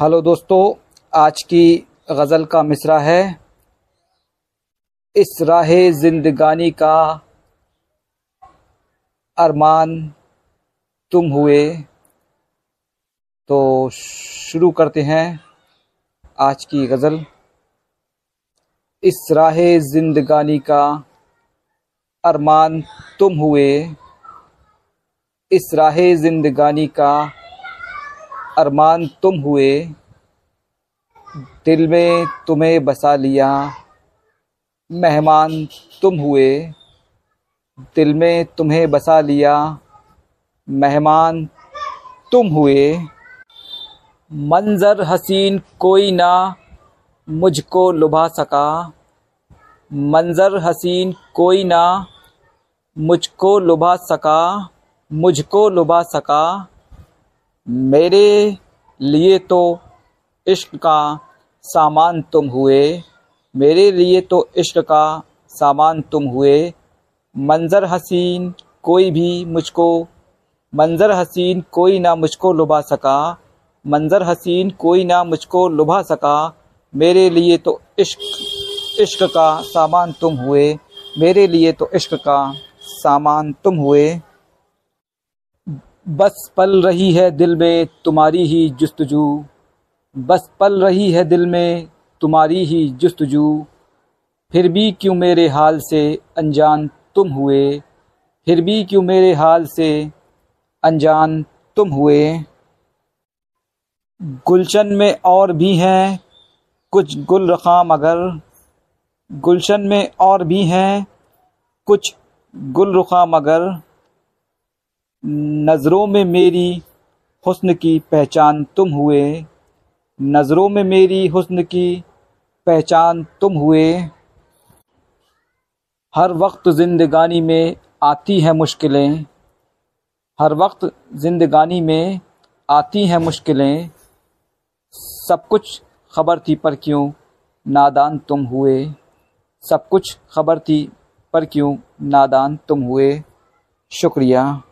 Hello दोस्तों, आज की गज़ल का मिसरा है। इस राह जिंदगानी का अरमान तुम हुए। तो शुरू करते हैं आज की गज़ल। इस राह जिंदगानी का अरमान तुम हुए। इस राह जिंदगानी का अरमान, तुम हुए। दिल में तुम्हें बसा लिया। मेहमान, तुम हुए। दिल में तुम्हें बसा लिया। मेहमान, तुम हुए। मंज़र हसीन कोई ना मुझको लुभा सका। मंज़र हसीन कोई ना मुझको लुभा सका। मुझको लुभा सका। मेरे लिए तो इश्क का सामान तुम हुए, मेरे लिए तो इश्क का सामान तुम हुए। मंज़र हसीन कोई भी मुझको, मंज़र हसीन कोई ना मुझको लुभा सका, मंज़र हसीन कोई ना मुझको लुभा सका। मेरे लिए तो इश्क इश्क का सामान तुम हुए, मेरे लिए तो इश्क का सामान तुम हुए। बस पल रही है दिल में तुम्हारी ही जस्तजू। बस पल रही है दिल में तुम्हारी ही जस्तजू। फिर भी क्यों मेरे हाल से अनजान तुम हुए? फिर भी क्यों मेरे हाल से अनजान तुम हुए? गुलशन में और भी हैं कुछ गुल रखा मगर। गुलशन में और भी हैं कुछ गुल रुखा मगर। नज़रों में मेरी हुस्न की पहचान तुम हुए। नज़रों में मेरी हुस्न की पहचान तुम हुए। हर वक्त ज़िंदगानी में आती हैं मुश्किलें। हर वक्त ज़िंदगानी में आती हैं मुश्किलें। सब कुछ खबर थी पर क्यों नादान तुम हुए? सब कुछ खबर थी पर क्यों नादान तुम हुए? शुक्रिया।